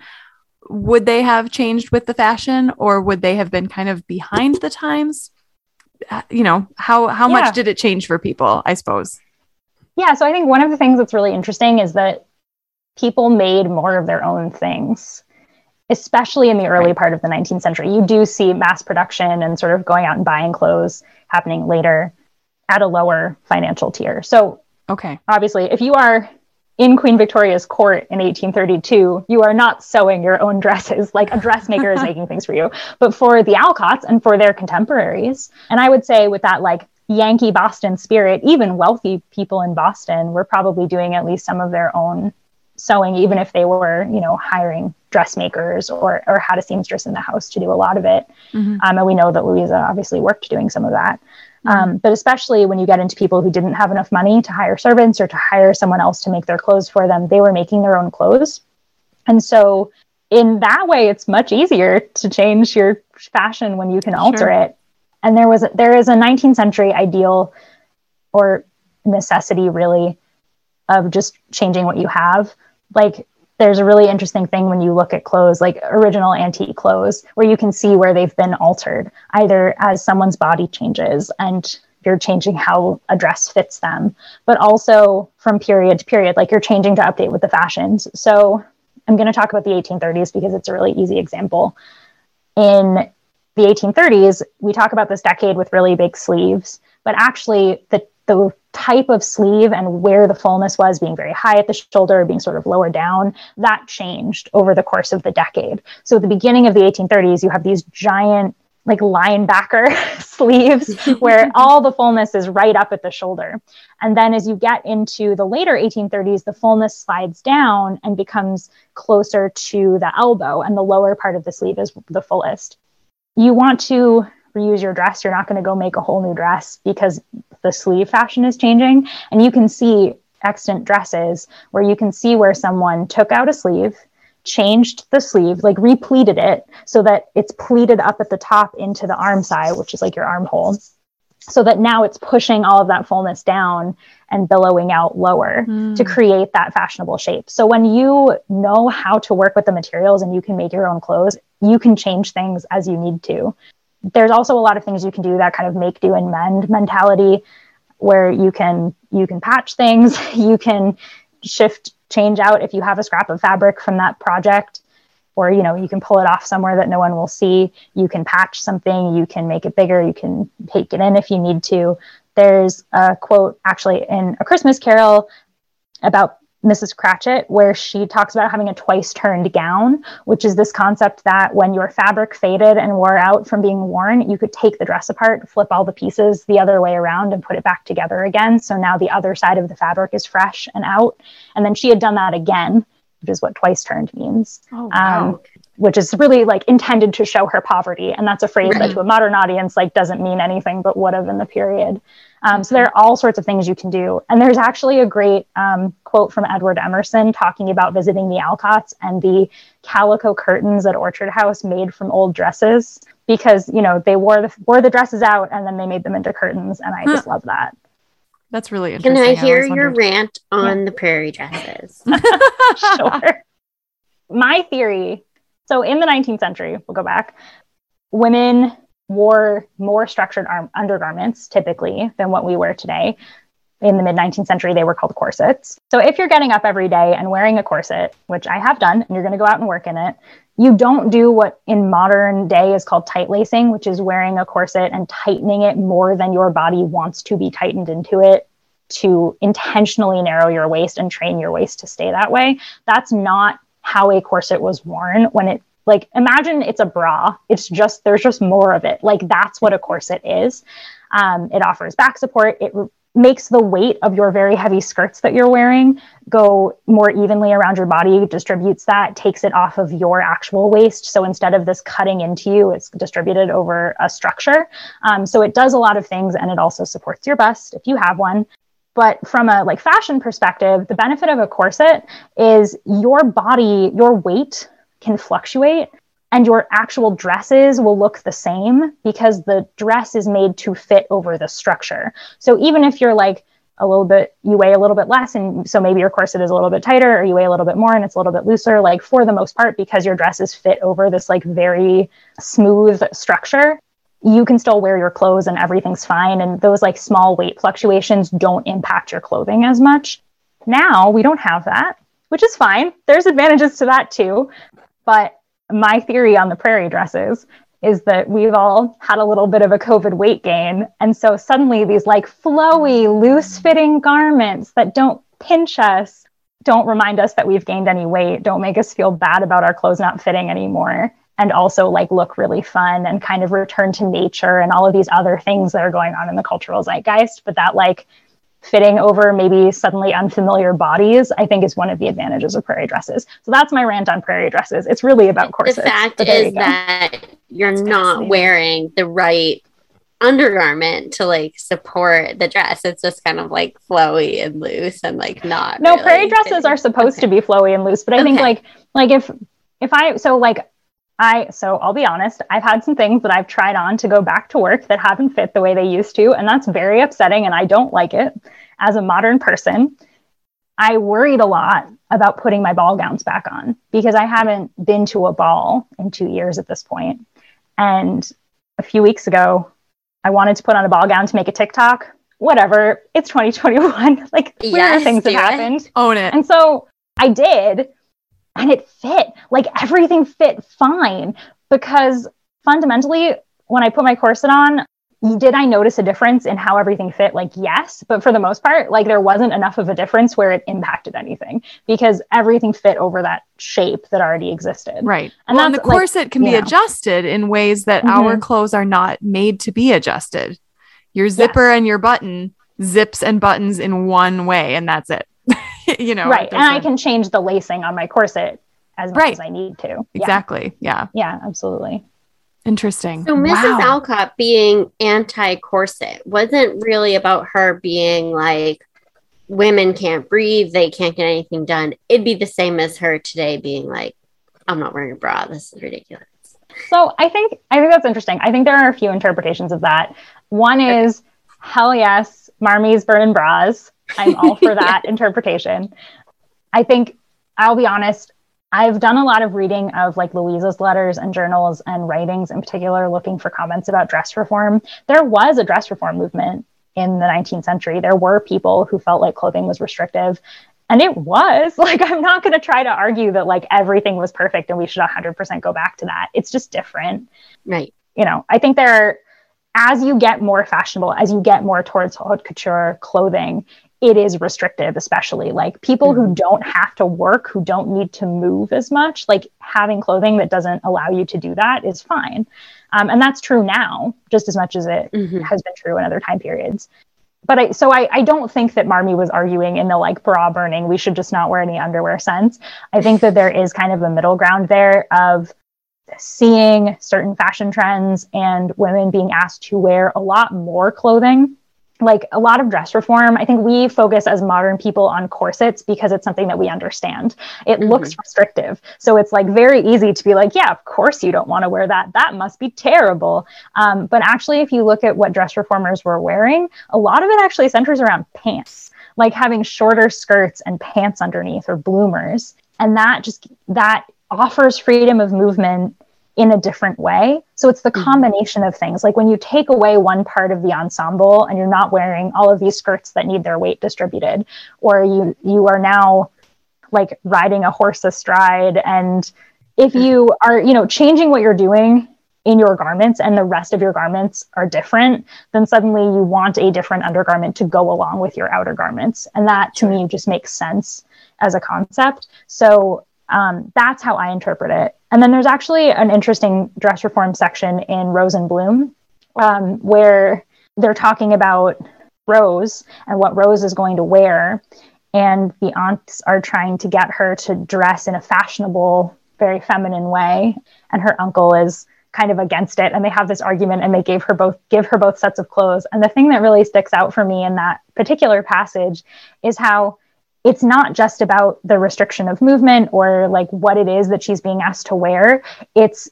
would they have changed with the fashion or would they have been kind of behind the times? Uh, you know how how yeah. much did it change for people i suppose? Yeah so i think one of the things that's really interesting is that people made more of their own things especially in the early part of the 19th century. You do see mass production and sort of going out and buying clothes happening later at a lower financial tier. So, okay, obviously, if you are in Queen Victoria's court in 1832, you are not sewing your own dresses [LAUGHS] like a dressmaker is [LAUGHS] making things for you, but for the Alcotts and for their contemporaries. And I would say, with that, like Yankee Boston spirit, even wealthy people in Boston were probably doing at least some of their own sewing, even if they were, you know, hiring dressmakers or or had a seamstress in the house to do a lot of it. Mm-hmm. Um, and we know that Louisa obviously worked doing some of that. Um, but especially when you get into people who didn't have enough money to hire servants or to hire someone else to make their clothes for them, they were making their own clothes. And so, in that way, it's much easier to change your fashion when you can alter sure. it. And there was there is a 19th century ideal or necessity, really, of just changing what you have. Like there's a really interesting thing when you look at clothes, like original antique clothes, where you can see where they've been altered, either as someone's body changes and you're changing how a dress fits them, but also from period to period, like you're changing to update with the fashions. So I'm going to talk about the 1830s because it's a really easy example. In the 1830s, we talk about this decade with really big sleeves, but actually the the type of sleeve and where the fullness was being very high at the shoulder, being sort of lower down, that changed over the course of the decade. So at the beginning of the 1830s, you have these giant like linebacker [LAUGHS] sleeves [LAUGHS] where all the fullness is right up at the shoulder. And then as you get into the later 1830s, the fullness slides down and becomes closer to the elbow, and the lower part of the sleeve is the fullest. You want to reuse your dress, you're not going to go make a whole new dress because the sleeve fashion is changing. And you can see extant dresses where you can see where someone took out a sleeve, changed the sleeve, like repleated it so that it's pleated up at the top into the arm side, which is like your armhole, so that now it's pushing all of that fullness down and billowing out lower mm. to create that fashionable shape. So when you know how to work with the materials and you can make your own clothes, you can change things as you need to. There's also a lot of things you can do that kind of make do and mend mentality where you can you can patch things, [LAUGHS] you can shift change out if you have a scrap of fabric from that project or you know you can pull it off somewhere that no one will see. You can patch something you can make it bigger you can take it in if you need to. There's a quote actually in a christmas carol about mrs cratchit where she talks about having a twice turned gown which is this concept that when your fabric faded and wore out from being worn you could take the dress apart flip all the pieces the other way around and put it back together again so now the other side of the fabric is fresh and out and then she had done that again which is what twice turned means. Oh, wow. Um, which is really like intended to show her poverty. And that's a phrase right. that to a modern audience like doesn't mean anything but would have in the period. Um, so there are all sorts of things you can do. And there's actually a great um, quote from Edward Emerson talking about visiting the Alcotts and the calico curtains at Orchard House made from old dresses because you know they wore the wore the dresses out and then they made them into curtains. And I huh. just love that. That's really interesting. Can I hear I your rant on yeah. the prairie dresses? [LAUGHS] sure. My theory so in the 19th century, we'll go back, women wore more structured arm- undergarments typically than what we wear today. In the mid 19th century, they were called corsets. So if you're getting up every day and wearing a corset, which I have done, and you're going to go out and work in it, you don't do what in modern day is called tight lacing, which is wearing a corset and tightening it more than your body wants to be tightened into it to intentionally narrow your waist and train your waist to stay that way. That's not how a corset was worn when it like imagine it's a bra it's just there's just more of it like that's what a corset is um, it offers back support it makes the weight of your very heavy skirts that you're wearing go more evenly around your body, distributes that, takes it off of your actual waist. So instead of this cutting into you, it's distributed over a structure. Um, so it does a lot of things and it also supports your bust if you have one. But from a like fashion perspective, the benefit of a corset is your body, your weight can fluctuate and your actual dresses will look the same because the dress is made to fit over the structure. So even if you're like a little bit, you weigh a little bit less, and so maybe your corset is a little bit tighter, or you weigh a little bit more and it's a little bit looser, like for the most part, because your dresses fit over this like very smooth structure, you can still wear your clothes and everything's fine. And those like small weight fluctuations don't impact your clothing as much. Now we don't have that, which is fine. There's advantages to that too. But my theory on the prairie dresses is that we've all had a little bit of a COVID weight gain. And so suddenly these like flowy, loose fitting garments that don't pinch us, don't remind us that we've gained any weight, don't make us feel bad about our clothes not fitting anymore. And also like look really fun and kind of return to nature and all of these other things that are going on in the cultural zeitgeist. But that like fitting over maybe suddenly unfamiliar bodies, I think is one of the advantages of prairie dresses. So that's my rant on prairie dresses. It's really about corsets. The fact is that you're it's not wearing the right undergarment to like support the dress. It's just kind of like flowy and loose and like not. No, really prairie dresses fitting. are supposed okay. to be flowy and loose, but I okay. think like like if if I so like I so I'll be honest, I've had some things that I've tried on to go back to work that haven't fit the way they used to, and that's very upsetting and I don't like it as a modern person. I worried a lot about putting my ball gowns back on because I haven't been to a ball in 2 years at this point. And a few weeks ago, I wanted to put on a ball gown to make a TikTok. Whatever, it's 2021. [LAUGHS] like, yes, things have happened. Own it. And so I did, and it fit like everything fit fine because fundamentally when i put my corset on did i notice a difference in how everything fit like yes but for the most part like there wasn't enough of a difference where it impacted anything because everything fit over that shape that already existed right and, well, and the corset like, can be know. adjusted in ways that mm-hmm. our clothes are not made to be adjusted your zipper yes. and your button zips and buttons in one way and that's it [LAUGHS] you know, right. And I can change the lacing on my corset as much right. as I need to. Exactly. Yeah. Yeah, absolutely. Interesting. So Mrs. Wow. Alcott being anti corset wasn't really about her being like women can't breathe, they can't get anything done. It'd be the same as her today being like I'm not wearing a bra. This is ridiculous. So I think I think that's interesting. I think there are a few interpretations of that. One is hell yes, Marmee's burning bras. I'm all for [LAUGHS] that interpretation. I think I'll be honest, I've done a lot of reading of like Louisa's letters and journals and writings in particular looking for comments about dress reform. There was a dress reform movement in the 19th century. There were people who felt like clothing was restrictive. And it was [LAUGHS] like, I'm not going to try to argue that like everything was perfect and we should 100% go back to that. It's just different. Right. You know, I think there are, as you get more fashionable, as you get more towards haute couture clothing, it is restrictive, especially like people mm-hmm. who don't have to work, who don't need to move as much, like having clothing that doesn't allow you to do that is fine. Um, and that's true now, just as much as it mm-hmm. has been true in other time periods. But I, so I, I don't think that Marmee was arguing in the like bra burning, we should just not wear any underwear sense. I think that there is kind of a middle ground there of seeing certain fashion trends and women being asked to wear a lot more clothing like a lot of dress reform, I think we focus as modern people on corsets because it's something that we understand. It mm-hmm. looks restrictive. So it's like very easy to be like, yeah, of course you don't want to wear that. That must be terrible. Um, but actually, if you look at what dress reformers were wearing, a lot of it actually centers around pants, like having shorter skirts and pants underneath or bloomers. And that just, that offers freedom of movement in a different way. So it's the mm-hmm. combination of things. Like when you take away one part of the ensemble and you're not wearing all of these skirts that need their weight distributed, or you you are now like riding a horse astride and if mm-hmm. you are, you know, changing what you're doing in your garments and the rest of your garments are different, then suddenly you want a different undergarment to go along with your outer garments. And that to me just makes sense as a concept. So um, that's how I interpret it. And then there's actually an interesting dress reform section in Rose and Bloom um, where they're talking about Rose and what Rose is going to wear. And the aunts are trying to get her to dress in a fashionable, very feminine way. And her uncle is kind of against it and they have this argument and they gave her both give her both sets of clothes and the thing that really sticks out for me in that particular passage is how it's not just about the restriction of movement or like what it is that she's being asked to wear. It's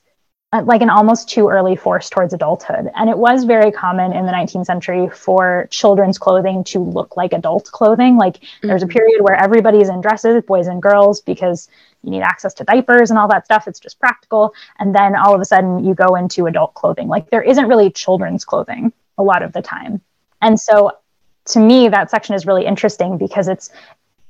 uh, like an almost too early force towards adulthood. And it was very common in the 19th century for children's clothing to look like adult clothing. Like mm-hmm. there's a period where everybody's in dresses, boys and girls, because you need access to diapers and all that stuff. It's just practical. And then all of a sudden you go into adult clothing. Like there isn't really children's clothing a lot of the time. And so to me, that section is really interesting because it's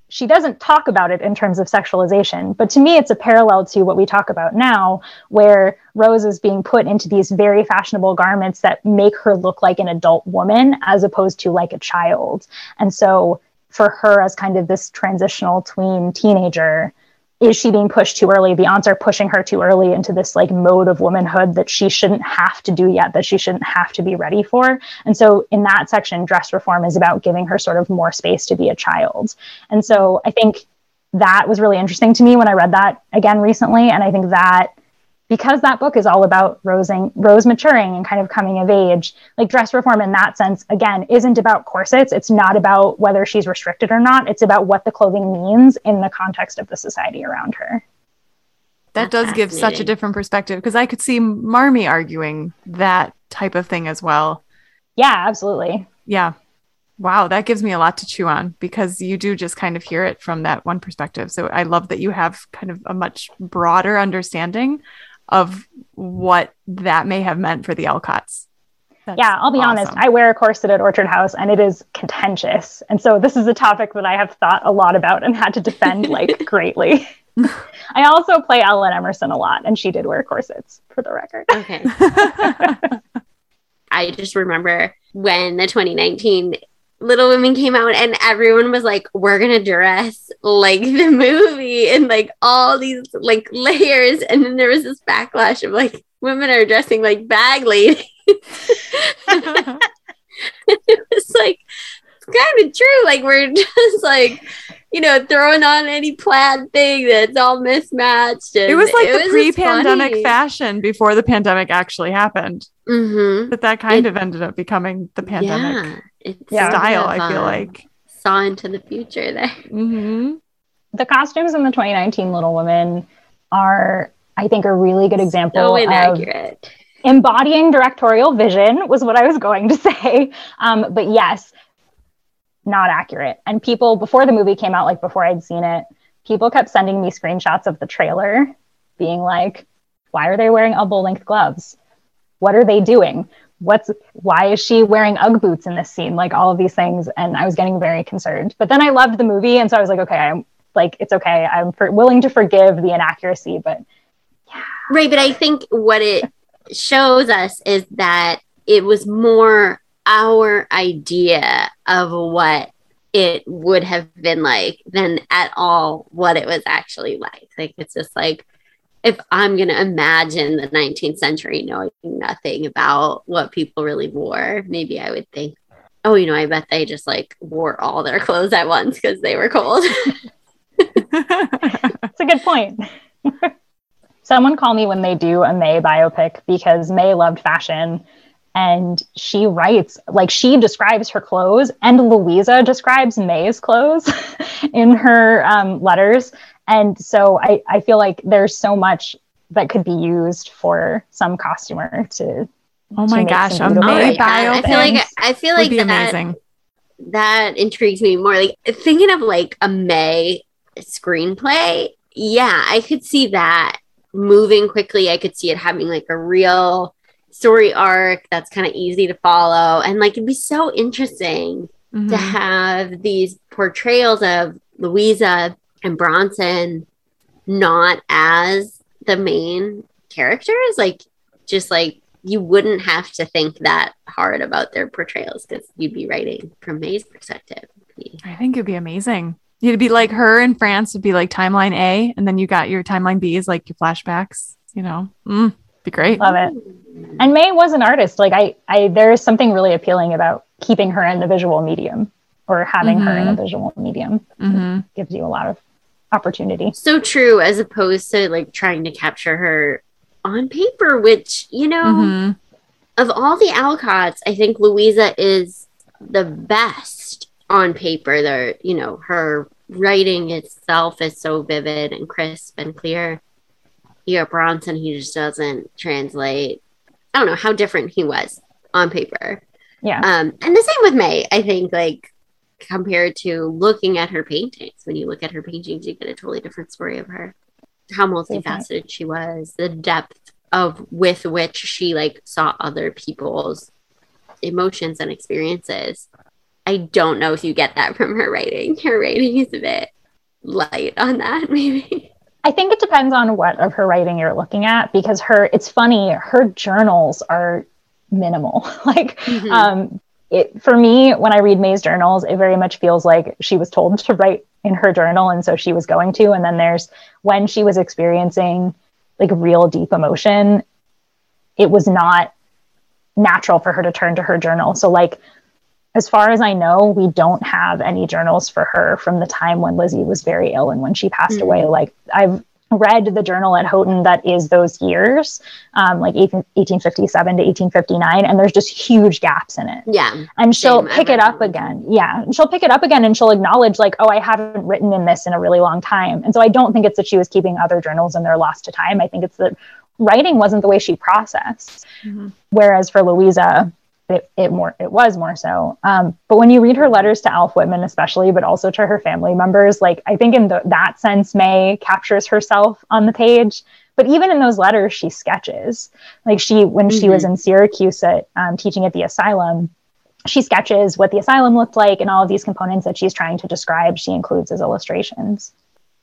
she doesn't talk about it in terms of sexualization, but to me, it's a parallel to what we talk about now, where Rose is being put into these very fashionable garments that make her look like an adult woman as opposed to like a child. And so, for her, as kind of this transitional tween teenager, is she being pushed too early? The aunts are pushing her too early into this like mode of womanhood that she shouldn't have to do yet, that she shouldn't have to be ready for. And so in that section, dress reform is about giving her sort of more space to be a child. And so I think that was really interesting to me when I read that again recently. And I think that because that book is all about Rose, Rose maturing and kind of coming of age, like dress reform in that sense, again, isn't about corsets. It's not about whether she's restricted or not. It's about what the clothing means in the context of the society around her. That does give such a different perspective because I could see Marmee arguing that type of thing as well. Yeah, absolutely. Yeah. Wow, that gives me a lot to chew on because you do just kind of hear it from that one perspective. So I love that you have kind of a much broader understanding of what that may have meant for the Alcotts. That's yeah, I'll be awesome. honest. I wear a corset at Orchard House and it is contentious. And so this is a topic that I have thought a lot about and had to defend like [LAUGHS] greatly. I also play Ellen Emerson a lot and she did wear corsets for the record. Okay. [LAUGHS] I just remember when the 2019 Little Women came out and everyone was like, we're gonna dress like the movie and like all these like layers. And then there was this backlash of like women are dressing like bag ladies. [LAUGHS] [LAUGHS] it was like kind of true. Like we're [LAUGHS] just like, you know, throwing on any plaid thing that's all mismatched. it was like it the was pre-pandemic fashion before the pandemic actually happened. Mm-hmm. But that kind it, of ended up becoming the pandemic. Yeah it's style. I feel like saw into the future there. Mm-hmm. The costumes in the 2019 Little Women are I think a really good example So of embodying directorial vision was what I was going to [LAUGHS] say. Um, but yes, not accurate. And people before the movie came out, like before I'd seen it, people kept sending me screenshots of the trailer, being like, "Why are they wearing elbow length gloves? What are they doing? What's why is she wearing UGG boots in this scene? Like all of these things." And I was getting very concerned. But then I loved the movie, and so I was like, "Okay, I'm like it's okay. I'm for, willing to forgive the inaccuracy." But yeah. Right, but I think what it shows us is that it was more our idea of what it would have been like than at all what it was actually like. Like it's just like if I'm going to imagine the 19th century knowing nothing about what people really wore, maybe I would think, oh, you know, I bet they just like wore all their clothes at once because they were cold. [LAUGHS] it's a good point. [LAUGHS] Someone call me when they do a May biopic because May loved fashion and she writes like she describes her clothes and Louisa describes May's clothes [LAUGHS] in her um, letters. And so I, I feel like there's so much that could be used for some costumer to. Oh my make gosh, some a beautiful- May Oh my God. I feel like I feel like that, amazing. that intrigues me more. Like thinking of like a May screenplay. Yeah, I could see that moving quickly. I could see it having like a real story arc that's kind of easy to follow. And like it'd be so interesting Mhm. to have these portrayals of Louisa and Bronson not as the main characters. Like just like you wouldn't have to think that hard about their portrayals because you'd be writing from May's perspective. I think it'd be amazing. You'd be like her in France would be like timeline A, and then you got your timeline B is like your flashbacks. You know, mm, be great. Love it. And May was an artist. Like I, I there is something really appealing about keeping her in the visual medium or having her in a visual medium. hmm Gives you a lot of opportunity. So true, as opposed to like trying to capture her on paper, which, you know, hmm of all the Alcotts, I think Louisa is the best on paper. There, you know, her writing itself is so vivid and crisp and clear. Got Bronson, he just doesn't translate. I don't know how different he was on paper. Yeah. Um, and the same with May. I think like compared to looking at her paintings, when you look at her paintings, you get a totally different story of her. How multifaceted she was, the depth of with which she like saw other people's emotions and experiences. I don't know if you get that from her writing. Her writing is a bit light on that, [LAUGHS] maybe. I think it depends on what of her writing you're looking at because her it's funny, her journals are minimal. [LAUGHS] like Mhm. um it for me when I read May's journals, it very much feels like she was told [LAUGHS] to write in her journal and so she was going to and then there's when she was experiencing like real deep emotion, it was not natural for her to turn to her journal. So like as far as I know, we don't have any journals for her from the time when Lizzie was very ill and when she passed Mm. away. Like I've read the journal at Houghton that is those years, um, like 18, 1857 to 1859, and there's just huge gaps in it. yeah. And she'll Same, pick it up that again. Yeah. And she'll pick it up again and she'll acknowledge, like, oh, I haven't written in this in a really long time. And so I don't think it's that she was keeping other journals and they're lost to time. I think it's that writing wasn't the way she processed Mhm. whereas for Louisa, it, it more it was more so. Um, but when you read her letters to Alf Whitman, especially, but also to her family members, like I think in the, that sense, May captures herself on the page. But even in those letters, she sketches. Like she, when she was in Syracuse at, um, teaching at the asylum, she sketches what the asylum looked like and all of these components that she's trying to describe. She includes as illustrations.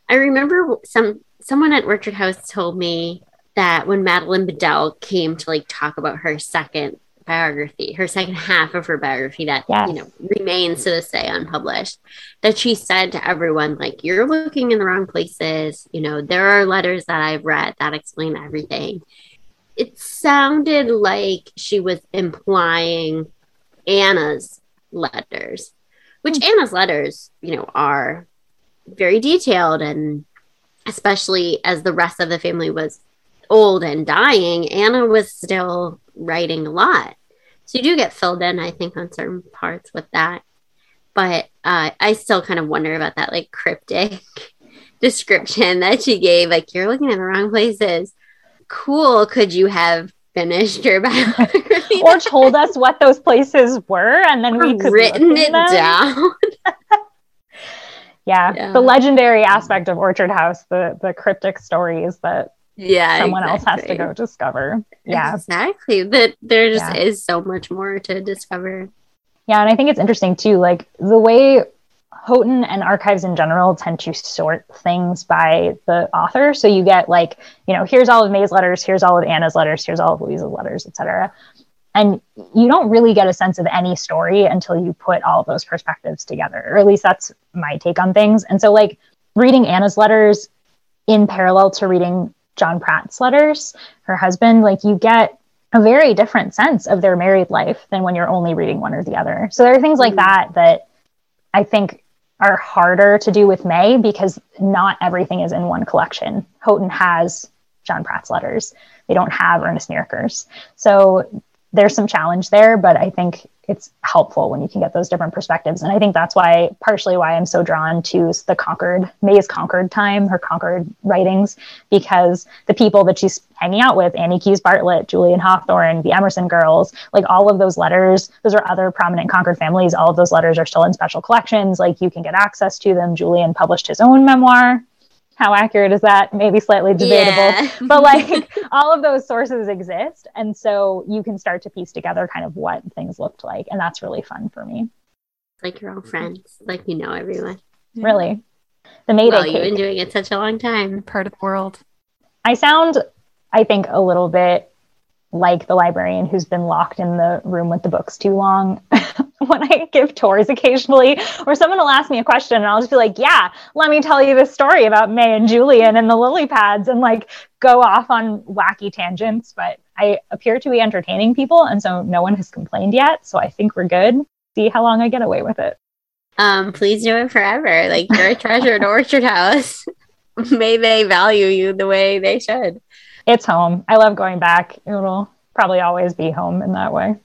I remember some someone at Orchard House told me that when Madelon Bedell came to like talk about her second biography, her second half of her biography that Yes. you know remains to this day unpublished, that she said to everyone like, "You're looking in the wrong places. You know, there are letters that I've read that explain everything." It sounded like she was implying Anna's letters, which hmm. Anna's letters, you know, are very detailed and especially as the rest of the family was old and dying, Anna was still writing a lot. So you do get filled in, I think, on certain parts with that. But uh, I still kind of wonder about that like cryptic [LAUGHS] description that she gave. Like, you're looking at the wrong places. cool could you have finished your [LAUGHS] biography? or told us what those places were, and then we could written it them. down. yeah, [LAUGHS] yeah, the legendary aspect of Orchard House, the the cryptic stories that yeah someone exactly. else has to go discover. Yeah, exactly. That there just yeah. is so much more to discover. Yeah, and I think it's interesting too, like the way Houghton and archives in general tend to sort things by the author. So you get like, you know, here's all of May's letters, here's all of Anna's letters, here's all of Louisa's letters, etc. And you don't really get a sense of any story until you put all of those perspectives together, or at least that's my take on things. And so, like, reading Anna's letters in parallel to reading John Pratt's letters, her husband, like, you get a very different sense of their married life than when you're only reading one or the other. So there are things like mm. that that I think are harder to do with May because not everything is in one collection. Houghton has John Pratt's letters. They don't have Ernest Nieriker's. So there's some challenge there, but I think it's helpful when you can get those different perspectives. And I think that's why, partially why I'm so drawn to the Concord, May's Concord time, her Concord writings, because the people that she's hanging out with, Annie Keyes Bartlett, Julian Hawthorne, the Emerson girls, like all of those letters, those are other prominent Concord families. All of those letters are still in special collections. Like you can get access to them. Julian published his own memoir, how accurate is that? Maybe slightly debatable. Yeah. [LAUGHS] but like all of those sources exist. And so you can start to piece together kind of what things looked like. And that's really fun for me. Like your own friends, like you know everyone. Really. The Mayday well, you've been doing it such a long time. Part of the world. I sound, I think, a little bit like the librarian who's been locked in the room with the books too long [LAUGHS] when I give tours occasionally, or someone will ask me a question and I'll just be like, yeah, let me tell you this story about May and Julian and the lily pads and like go off on wacky tangents. But I appear to be entertaining people. And so no one has complained yet. So I think we're good. See how long I get away with it. Um, please do it forever. Like you're a treasure at Orchard House. [LAUGHS] May they value you the way they should. It's home. I love going back. It'll probably always be home in that way.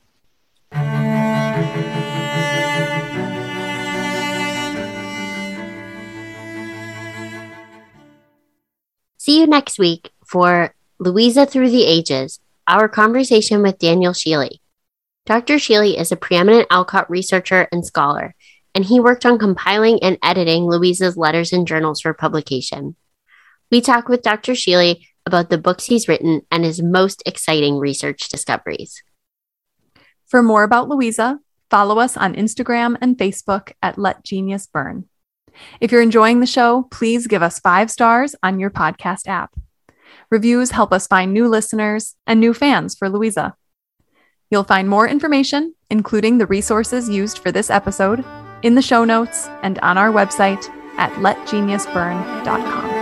See you next week for Louisa Through the Ages, our conversation with Daniel Shealy. Dr. Shealy is a preeminent Alcott researcher and scholar, and he worked on compiling and editing Louisa's letters and journals for publication. We talk with Dr. Shealy about the books he's written and his most exciting research discoveries. For more about Louisa, follow us on Instagram and Facebook at Let Genius Burn. If you're enjoying the show, please give us five stars on your podcast app. Reviews help us find new listeners and new fans for Louisa. You'll find more information, including the resources used for this episode, in the show notes and on our website at letgeniusburn.com.